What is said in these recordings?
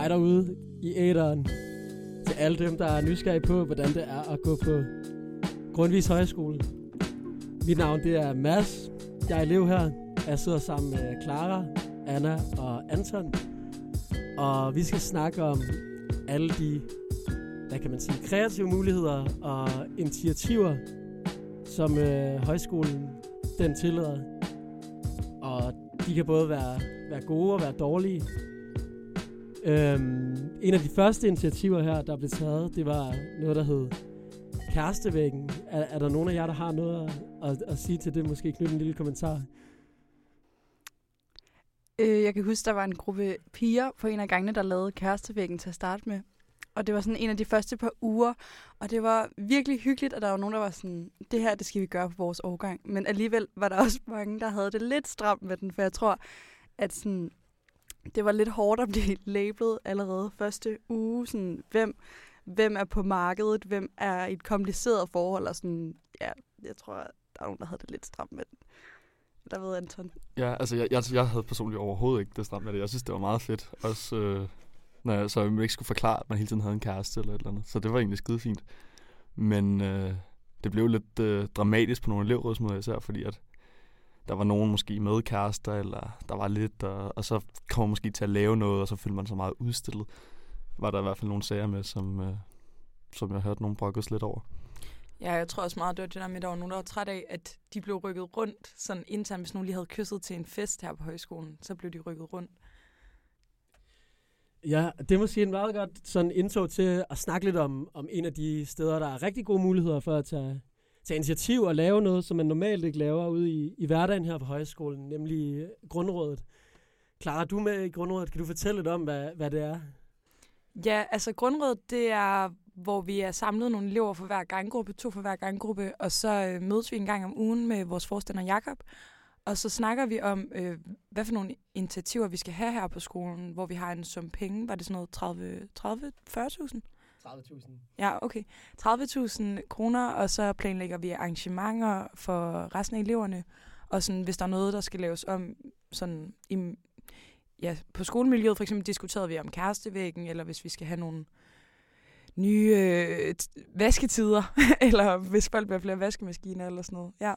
Hej derude i æderen til alle dem, der er nysgerrige på, hvordan det er at gå på Grundvis Højskole. Mit navn det er Mads. Jeg er elev her. Jeg sidder sammen med Clara, Anna og Anton. Og vi skal snakke om alle de, hvad kan man sige, kreative muligheder og initiativer, som øh, højskolen den tillader. Og de kan både være, være gode og være dårlige. Øhm, en af de første initiativer her, der blev taget, det var noget, der hed Kærestevæggen. Er, er der nogen af jer, der har noget at, at, at sige til det? Måske knytte en lille kommentar. Øh, jeg kan huske, der var en gruppe piger på en af gangene, der lavede kærestevæggen til at starte med. Og det var sådan en af de første par uger, og det var virkelig hyggeligt, at der var nogen, der var sådan, det her, det skal vi gøre på vores årgang. Men alligevel var der også mange, der havde det lidt stramt med den, for jeg tror, at sådan, det var lidt hårdt at blive labelet allerede første uge. Sådan, hvem, hvem er på markedet, hvem er i et kompliceret forhold, og sådan, ja, jeg tror, der er nogen, der havde det lidt stramt med den. Der ved Anton. Ja, altså jeg, jeg, jeg havde personligt overhovedet ikke det stramt med det. Jeg synes, det var meget fedt. Også øh, når jeg, så jeg ikke skulle forklare, at man hele tiden havde en kæreste eller et eller andet. Så det var egentlig skide fint. Men øh, det blev lidt øh, dramatisk på nogle elevrådsmøder især, fordi at der var nogen måske med kærester, eller der var lidt, og, og så kom man måske til at lave noget, og så følte man sig meget udstillet. Var der i hvert fald nogle sager med, som, øh, som jeg hørte nogen brokkes lidt over. Ja, jeg tror også meget, det var det der med, at der var nogen, der var træt af, at de blev rykket rundt, sådan internt, hvis nogen lige havde kysset til en fest her på højskolen, så blev de rykket rundt. Ja, det er måske en meget godt sådan intro til at snakke lidt om, om en af de steder, der er rigtig gode muligheder for at tage, tage initiativ og lave noget, som man normalt ikke laver ude i, i hverdagen her på højskolen, nemlig øh, Grundrådet. Klarer du med i Grundrådet. Kan du fortælle lidt om, hvad, hvad det er? Ja, altså Grundrådet, det er, hvor vi er samlet nogle elever for hver ganggruppe, to for hver ganggruppe, og så øh, mødes vi en gang om ugen med vores forstander Jakob, og så snakker vi om, øh, hvad for nogle initiativer vi skal have her på skolen, hvor vi har en sum penge. Var det sådan noget 30, 30 40.000? 30.000. Ja, okay. 30.000 kroner, og så planlægger vi arrangementer for resten af eleverne. Og sådan, hvis der er noget, der skal laves om sådan, i, ja, på skolemiljøet, for eksempel diskuterede vi om kærestevæggen, eller hvis vi skal have nogle nye øh, vasketider, eller hvis folk bliver flere vaskemaskiner eller sådan noget. Ja.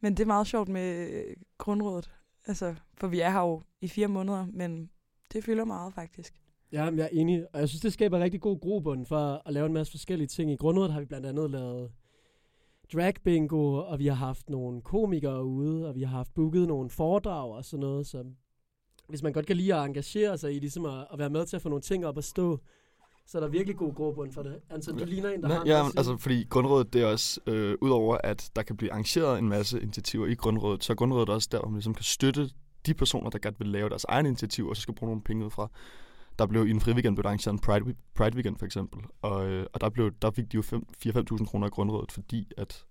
Men det er meget sjovt med øh, grundrådet. Altså, for vi er her jo i fire måneder, men det fylder meget faktisk. Ja, jeg er enig. Og jeg synes, det skaber rigtig god grobund for at lave en masse forskellige ting. I grundrådet har vi blandt andet lavet drag bingo, og vi har haft nogle komikere ude, og vi har haft booket nogle foredrag og sådan noget. Så hvis man godt kan lide at engagere sig i ligesom at, at være med til at få nogle ting op at stå, så er der virkelig god grobund for det. Anton, du ligner en, der Nej, har ja, altså fordi Grundrådet, det er også, øh, udover at der kan blive arrangeret en masse initiativer i Grundrådet, så er Grundrådet også der, hvor man ligesom kan støtte de personer, der gerne vil lave deres egen initiativ, og så skal bruge nogle penge ud fra. Der blev i en friweekend blevet arrangeret en Pride, Pride Weekend for eksempel, og, øh, og der, blev, der fik de jo 4-5.000 kroner i Grundrådet, fordi at,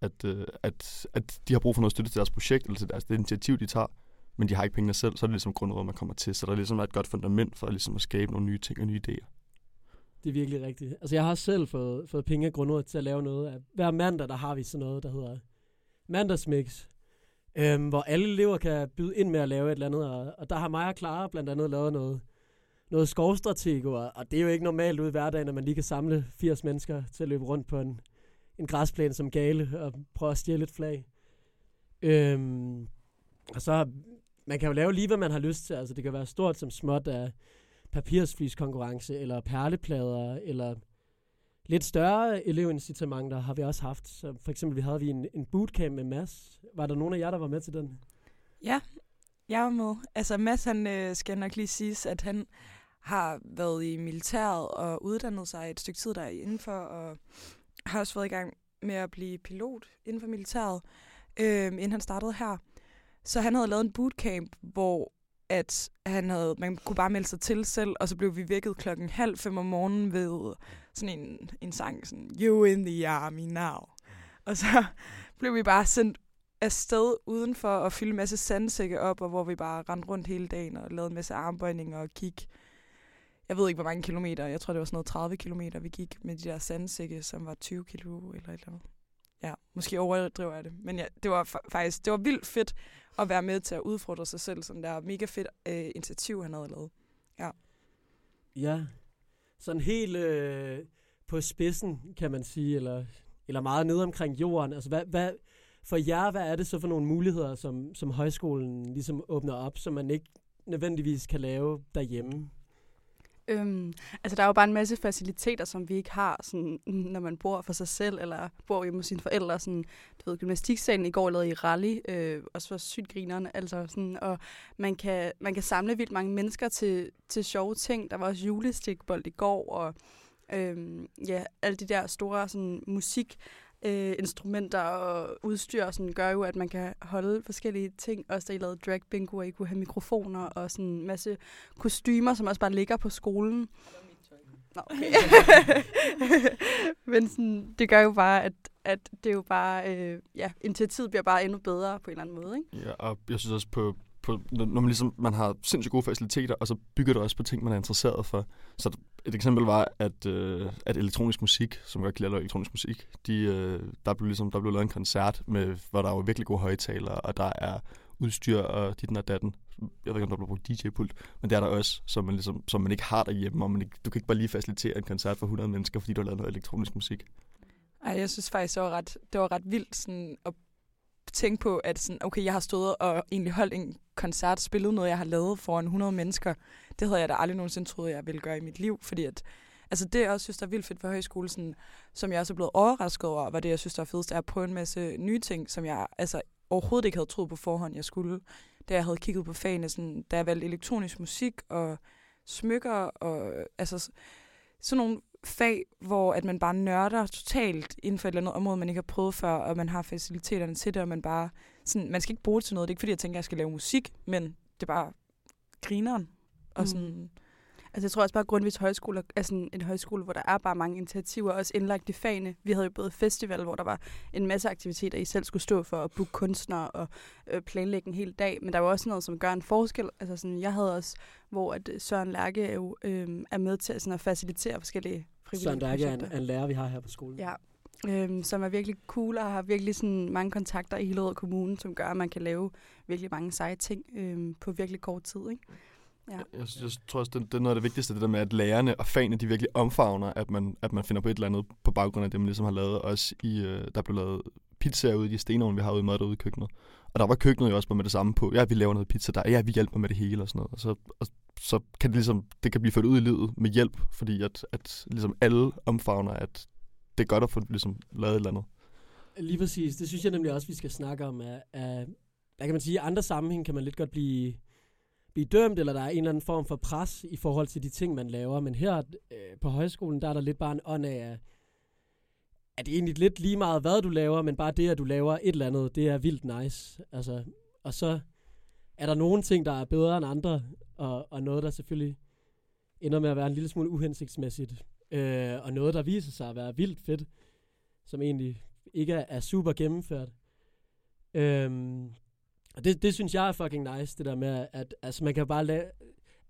at, øh, at, at de har brug for noget støtte til deres projekt, eller til deres det initiativ, de tager, men de har ikke pengene selv, så er det ligesom Grundrådet, man kommer til. Så der er ligesom et godt fundament for ligesom at skabe nogle nye ting og nye idéer. Det er virkelig rigtigt. Altså, jeg har selv fået, fået penge af grundrådet til at lave noget. Hver mandag, der har vi sådan noget, der hedder mandagsmix, øhm, hvor alle elever kan byde ind med at lave et eller andet. Og, og der har mig og Clara blandt andet lavet noget, noget skovstratego, og, det er jo ikke normalt ude i hverdagen, at man lige kan samle 80 mennesker til at løbe rundt på en, en græsplæne som gale og prøve at stjæle et flag. Øhm, og så, man kan jo lave lige, hvad man har lyst til. Altså, det kan være stort som småt af papirsfliskonkurrence, eller perleplader, eller lidt større elevincitamenter har vi også haft. Så for eksempel vi havde vi en, en bootcamp med Mads. Var der nogen af jer, der var med til den? Ja, jeg er med. Altså Mads, han øh, skal nok lige sige, at han har været i militæret og uddannet sig et stykke tid der indenfor, og har også været i gang med at blive pilot inden for militæret, øh, inden han startede her. Så han havde lavet en bootcamp, hvor at han havde, man kunne bare melde sig til selv, og så blev vi vækket klokken halv fem om morgenen ved sådan en, en sang, sådan, You in the army now. Og så blev vi bare sendt afsted udenfor og fylde en masse sandsække op, og hvor vi bare rendte rundt hele dagen og lavede en masse armbøjninger og kig. Jeg ved ikke, hvor mange kilometer. Jeg tror, det var sådan noget 30 kilometer, vi gik med de der sandsække, som var 20 kilo eller et eller andet. Ja, måske overdriver jeg det. Men ja, det var faktisk det var vildt fedt at være med til at udfordre sig selv. Sådan der mega fedt øh, initiativ, han havde lavet. Ja. Ja, sådan helt øh, på spidsen, kan man sige, eller, eller meget nede omkring jorden. Altså, hvad, hvad, for jer, hvad er det så for nogle muligheder, som, som højskolen ligesom åbner op, som man ikke nødvendigvis kan lave derhjemme? Øhm, altså, der er jo bare en masse faciliteter, som vi ikke har, sådan, når man bor for sig selv, eller bor hjemme hos sine forældre. Sådan, du ved, gymnastiksalen i går lavede i rally, øh, også for sygt grinerne, altså sådan, og man kan, man kan samle vildt mange mennesker til, til sjove ting. Der var også julestikbold i går, og øhm, ja, alle de der store sådan, musik øh, instrumenter og udstyr sådan, gør jo, at man kan holde forskellige ting. Også da I lavede drag bingo, og I kunne have mikrofoner og sådan en masse kostymer, som også bare ligger på skolen. Nå, okay. Men sådan, det gør jo bare, at, at det er jo bare, øh, ja, initiativet bliver bare endnu bedre på en eller anden måde, ikke? Ja, og jeg synes også på, på når man ligesom man har sindssygt gode faciliteter, og så bygger det også på ting, man er interesseret for. Så et eksempel var, at, øh, at elektronisk musik, som godt kan lide elektronisk musik, de, øh, der, blev ligesom, der blev lavet en koncert, med, hvor der var virkelig gode højtalere, og der er udstyr og dit og datten. Jeg ved ikke, om der blev brugt DJ-pult, men det er der også, som man, ligesom, som man ikke har derhjemme, og man ikke, du kan ikke bare lige facilitere en koncert for 100 mennesker, fordi du har lavet noget elektronisk musik. Ej, jeg synes faktisk, det var ret, det var ret vildt sådan, at tænke på, at sådan, okay, jeg har stået og egentlig holdt en koncert, spillet noget, jeg har lavet foran 100 mennesker. Det havde jeg da aldrig nogensinde troet, jeg ville gøre i mit liv, fordi at, altså det, jeg også synes, der er vildt fedt for højskole, sådan, som jeg også er blevet overrasket over, var det, jeg synes, der er fedest, er at prøve en masse nye ting, som jeg altså, overhovedet ikke havde troet på forhånd, jeg skulle. Da jeg havde kigget på fagene, sådan, da jeg valgte elektronisk musik og smykker, og altså sådan nogle fag, hvor at man bare nørder totalt inden for et eller andet område, man ikke har prøvet før, og man har faciliteterne til det, og man bare sådan, man skal ikke bruge det til noget. Det er ikke fordi, jeg tænker, at jeg skal lave musik, men det er bare grineren. Og Mm. sådan, Altså jeg tror også bare, at Grundtvigs Højskole er sådan en højskole, hvor der er bare mange initiativer, også indlagt i fagene. Vi havde jo både festival, hvor der var en masse aktiviteter, I selv skulle stå for at booke kunstnere og øh, planlægge en hel dag. Men der var også noget, som gør en forskel. Altså sådan, jeg havde også, hvor at Søren Lærke jo øh, er med til sådan, at facilitere forskellige Søren Dærke er en, en lærer, vi har her på skolen. Ja, øhm, som er virkelig cool og har virkelig sådan mange kontakter i Hillerød Kommune, som gør, at man kan lave virkelig mange seje ting øhm, på virkelig kort tid. Ikke? Ja. Jeg, synes, jeg tror også, det, det er noget af det vigtigste, det der med, at lærerne og fagene, de virkelig omfavner, at man, at man finder på et eller andet på baggrund af det, man ligesom har lavet. Også i, øh, der blev lavet pizzaer ude i de stenovne, vi har ude i mad derude i køkkenet. Og der var køkkenet jo også bare med det samme på. Ja, vi laver noget pizza der. Ja, vi hjælper med det hele og sådan noget. Og så, og så kan det ligesom, det kan blive ført ud i livet med hjælp, fordi at, at ligesom alle omfavner, at det er godt at få ligesom lavet et eller andet. Lige præcis. Det synes jeg nemlig også, vi skal snakke om. At, at, der kan man sige, at i andre sammenhæng kan man lidt godt blive, blive dømt, eller der er en eller anden form for pres i forhold til de ting, man laver. Men her øh, på højskolen, der er der lidt bare en ånd af, at, at det er egentlig lidt lige meget, hvad du laver, men bare det, at du laver et eller andet, det er vildt nice. Altså, og så er der nogle ting, der er bedre end andre, og, og noget, der selvfølgelig ender med at være en lille smule uhensigtsmæssigt. Øh, og noget, der viser sig at være vildt fedt, som egentlig ikke er, er super gennemført. Øhm, og det, det synes jeg er fucking nice, det der med, at, altså, man kan bare lave,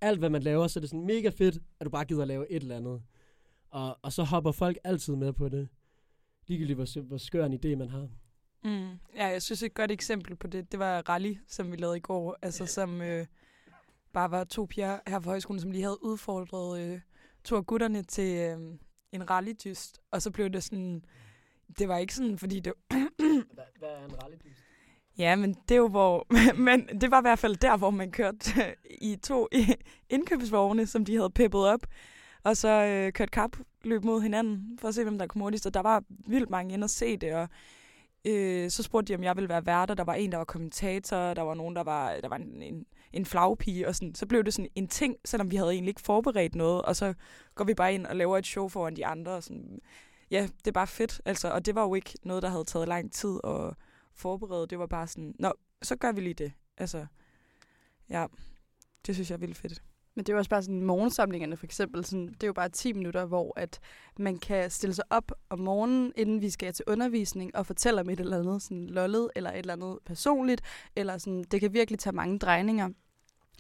alt hvad man laver, så er det sådan mega fedt, at du bare gider at lave et eller andet. Og, og så hopper folk altid med på det. Ligegyldigt, hvor, hvor skør en idé man har. mm, ja, jeg synes et godt eksempel på det, det var Rally, som vi lavede i går, altså som øh, bare var to piger her på højskolen, som lige havde udfordret øh, to af gutterne til øh, en rallydyst, og så blev det sådan, det var ikke sådan, fordi det, Hvad, hvad er en rallydyst? Ja, men det er jo hvor... Men det var i hvert fald der, hvor man kørte i to indkøbsvogne, som de havde peppet op. Og så øh, kørte kapløb mod hinanden, for at se, hvem der kom hurtigst. Og der var vildt mange ind og se det, og øh, så spurgte de, om jeg ville være værter. Der var en, der var kommentator, der var nogen, der var, der var en, en, en flagpige, og sådan. så blev det sådan en ting, selvom vi havde egentlig ikke forberedt noget, og så går vi bare ind og laver et show foran de andre. Og sådan. Ja, det er bare fedt, altså. Og det var jo ikke noget, der havde taget lang tid at forberede. Det var bare sådan, nå, så gør vi lige det. Altså, ja, det synes jeg er vildt fedt. Men det er jo også bare sådan morgensamlingerne for eksempel. Sådan, det er jo bare 10 minutter, hvor at man kan stille sig op om morgenen, inden vi skal til undervisning, og fortælle om et eller andet sådan lollet, eller et eller andet personligt. Eller sådan, det kan virkelig tage mange drejninger.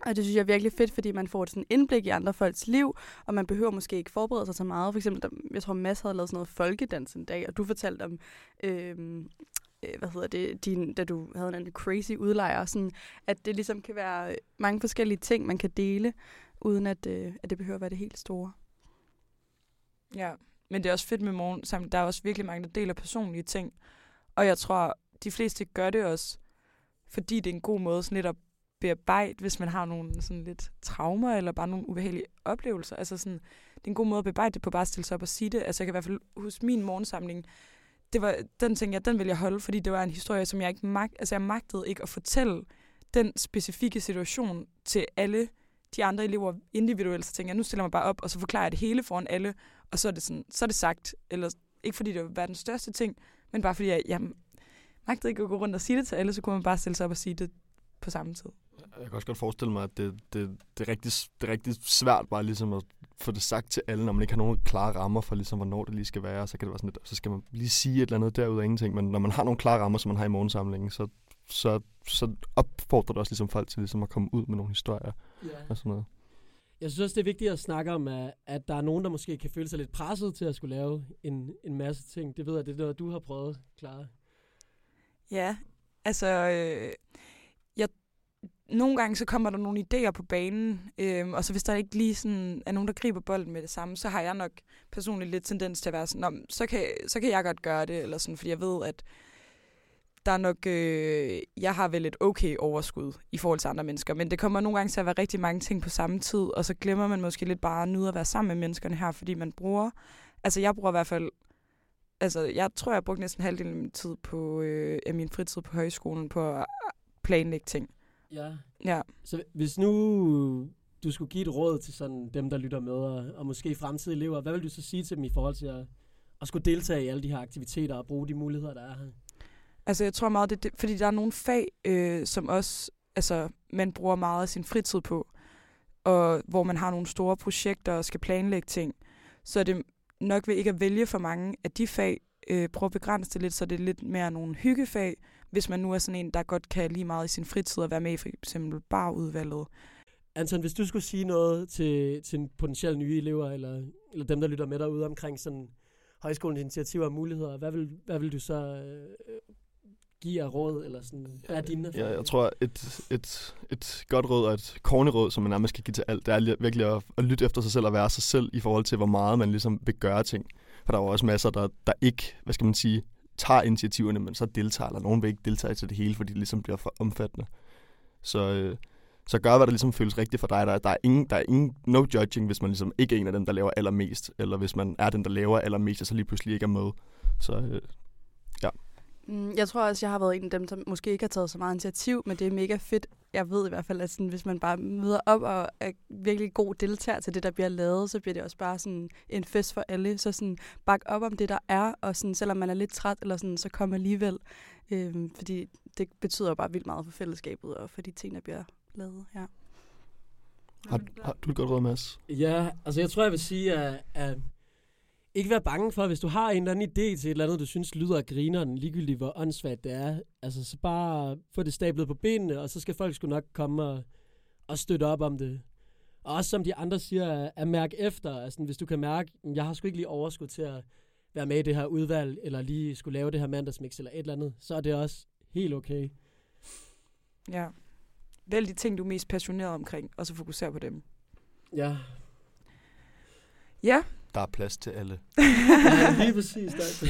Og det synes jeg er virkelig fedt, fordi man får et sådan indblik i andre folks liv, og man behøver måske ikke forberede sig så meget. For eksempel, jeg tror, Mads havde lavet sådan noget folkedans en dag, og du fortalte om, øhm, øh, hvad hedder det, din, da du havde en anden crazy udlejer, sådan, at det ligesom kan være mange forskellige ting, man kan dele uden at, øh, at det behøver at være det helt store. Ja, men det er også fedt med morgen, sammen. Der er også virkelig mange, der deler personlige ting. Og jeg tror, de fleste gør det også, fordi det er en god måde sådan lidt at bearbejde, hvis man har nogle sådan lidt traumer, eller bare nogle ubehagelige oplevelser. Altså sådan, det er en god måde at bearbejde det på, bare at stille sig op og sige det. Altså jeg kan i hvert fald huske min morgensamling, det var, den ting, jeg, den vil jeg holde, fordi det var en historie, som jeg ikke mag, altså jeg magtede ikke at fortælle den specifikke situation til alle de andre elever individuelt. Så tænker jeg, nu stiller jeg mig bare op, og så forklarer jeg det hele foran alle, og så er det, sådan, så er det sagt. Eller ikke fordi det var den største ting, men bare fordi jeg, jeg magtede ikke at gå rundt og sige det til alle, så kunne man bare stille sig op og sige det på samme tid. Jeg kan også godt forestille mig, at det, det, det, er, rigtig, det er rigtig svært bare ligesom at få det sagt til alle, når man ikke har nogen klare rammer for, ligesom, hvornår det lige skal være. Så kan det være sådan lidt, så skal man lige sige et eller andet derud af ingenting. Men når man har nogle klare rammer, som man har i morgensamlingen, så, så, så opfordrer det også ligesom folk til ligesom at komme ud med nogle historier Ja. og sådan noget. Jeg synes også, det er vigtigt at snakke om, at, at der er nogen, der måske kan føle sig lidt presset til at skulle lave en, en masse ting. Det ved jeg, det er noget, du har prøvet, Clara. Ja, altså, øh, jeg, nogle gange så kommer der nogle idéer på banen, øh, og så hvis der ikke lige sådan er nogen, der griber bolden med det samme, så har jeg nok personligt lidt tendens til at være sådan, "Nå, men så kan, så kan jeg godt gøre det, eller sådan, fordi jeg ved, at der er nok, øh, jeg har vel et okay overskud i forhold til andre mennesker, men det kommer nogle gange til at være rigtig mange ting på samme tid, og så glemmer man måske lidt bare at nyde at være sammen med menneskerne her, fordi man bruger, altså jeg bruger i hvert fald altså, jeg tror, jeg har brugt næsten halvdelen af min tid på, øh, af min fritid på højskolen på at planlægge ting. Ja. Ja. Så hvis nu du skulle give et råd til sådan dem, der lytter med, og, og måske fremtidige elever, hvad vil du så sige til dem i forhold til at, at skulle deltage i alle de her aktiviteter og bruge de muligheder, der er her? Altså, jeg tror meget, det, det fordi der er nogle fag, øh, som også, altså, man bruger meget af sin fritid på, og hvor man har nogle store projekter og skal planlægge ting, så er det nok ved ikke at vælge for mange af de fag, øh, prøve at begrænse det lidt, så det er lidt mere nogle hyggefag, hvis man nu er sådan en, der godt kan lige meget i sin fritid at være med i for eksempel barudvalget. Anton, hvis du skulle sige noget til, til potentielle nye elever, eller, eller dem, der lytter med derude omkring sådan højskolens initiativer og muligheder, hvad vil, hvad vil du så øh, give råd, eller sådan, hvad er dine Ja, jeg tror, et, et, et godt råd og et korneråd, som man nærmest kan give til alt, det er li- virkelig at, at lytte efter sig selv og være sig selv i forhold til, hvor meget man ligesom vil gøre ting. For der er jo også masser, der, der ikke, hvad skal man sige, tager initiativerne, men så deltager, eller nogen vil ikke deltage til det hele, fordi det ligesom bliver for omfattende. Så, øh, så gør, hvad der ligesom føles rigtigt for dig. Der, er- der, er ingen, der er ingen no judging, hvis man ligesom ikke er en af dem, der laver allermest, eller hvis man er den, der laver allermest, og så lige pludselig ikke er med. Så øh, Jeg tror også, jeg har været en af dem, der måske ikke har taget så meget initiativ, men det er mega fedt. Jeg ved i hvert fald, at sådan, hvis man bare møder op og er virkelig god deltager til det, der bliver lavet, så bliver det også bare sådan en fest for alle. Så sådan, bak op om det, der er, og sådan, selvom man er lidt træt, eller sådan, så kom alligevel. Øhm, fordi det betyder jo bare vildt meget for fællesskabet og for de ting, der bliver lavet her. har, har du et godt råd, Mads? Ja, altså jeg tror, jeg vil sige, at, at ikke være bange for, hvis du har en eller anden idé til et eller andet, du synes lyder grineren, ligegyldigt hvor åndssvagt det er, altså så bare få det stablet på benene, og så skal folk sgu nok komme og, og støtte op om det. Og også som de andre siger, at, mærke efter, altså hvis du kan mærke, "Mm, jeg har sgu ikke lige overskud til at være med i det her udvalg, eller lige skulle lave det her mandagsmix eller et eller andet, så er det også helt okay. Ja. Vælg de ting, du er mest passioneret omkring, og så fokuser på dem. Ja, Ja, Der er plads til alle. ja lige præcis. Der.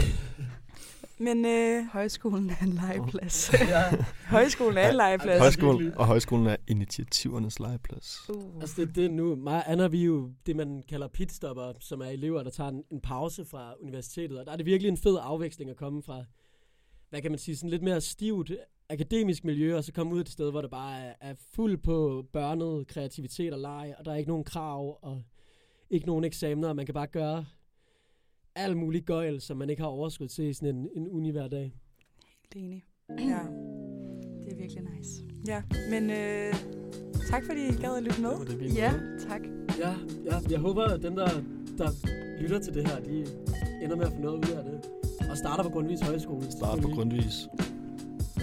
men øh, Højskolen er en legeplads. ja. højskolen er en legeplads. Højskolen, og højskolen er initiativernes legeplads. Uh. Altså det, det er nu, mig Anna, vi er jo det, man kalder pitstopper, som er elever, der tager en, en pause fra universitetet. Og der er det virkelig en fed afveksling at komme fra, hvad kan man sige, sådan lidt mere stivt akademisk miljø, og så komme ud et sted, hvor det bare er, er fuld på børnet, kreativitet og leg, og der er ikke nogen krav, og ikke nogen eksamener, og man kan bare gøre alt muligt gøjl, som man ikke har overskud til i sådan en, en uni hver dag. Helt enig. Ja. Det er virkelig nice. ja, men øh, tak fordi I gad at lytte med. Det var det, Ja, tak. Ja, ja, jeg håber, at dem, der, der lytter til det her, de ender med at få noget ud af det. Og starter på Grundvis Højskole. Start på grundvis.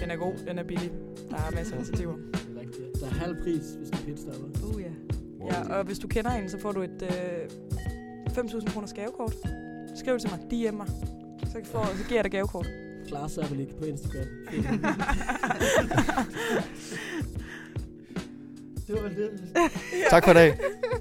Den er god, den er billig. Der er masser af initiativer. Det er rigtigt. Der er halv pris, hvis du pitstopper. Uh, ja. Ja, og hvis du kender en, så får du et øh, 5.000 kroners gavekort. Skriv til mig, DM mig. Så, får, så giver jeg dig gavekort. Klar Sabelik på Instagram. det var vel det. Tak for i dag.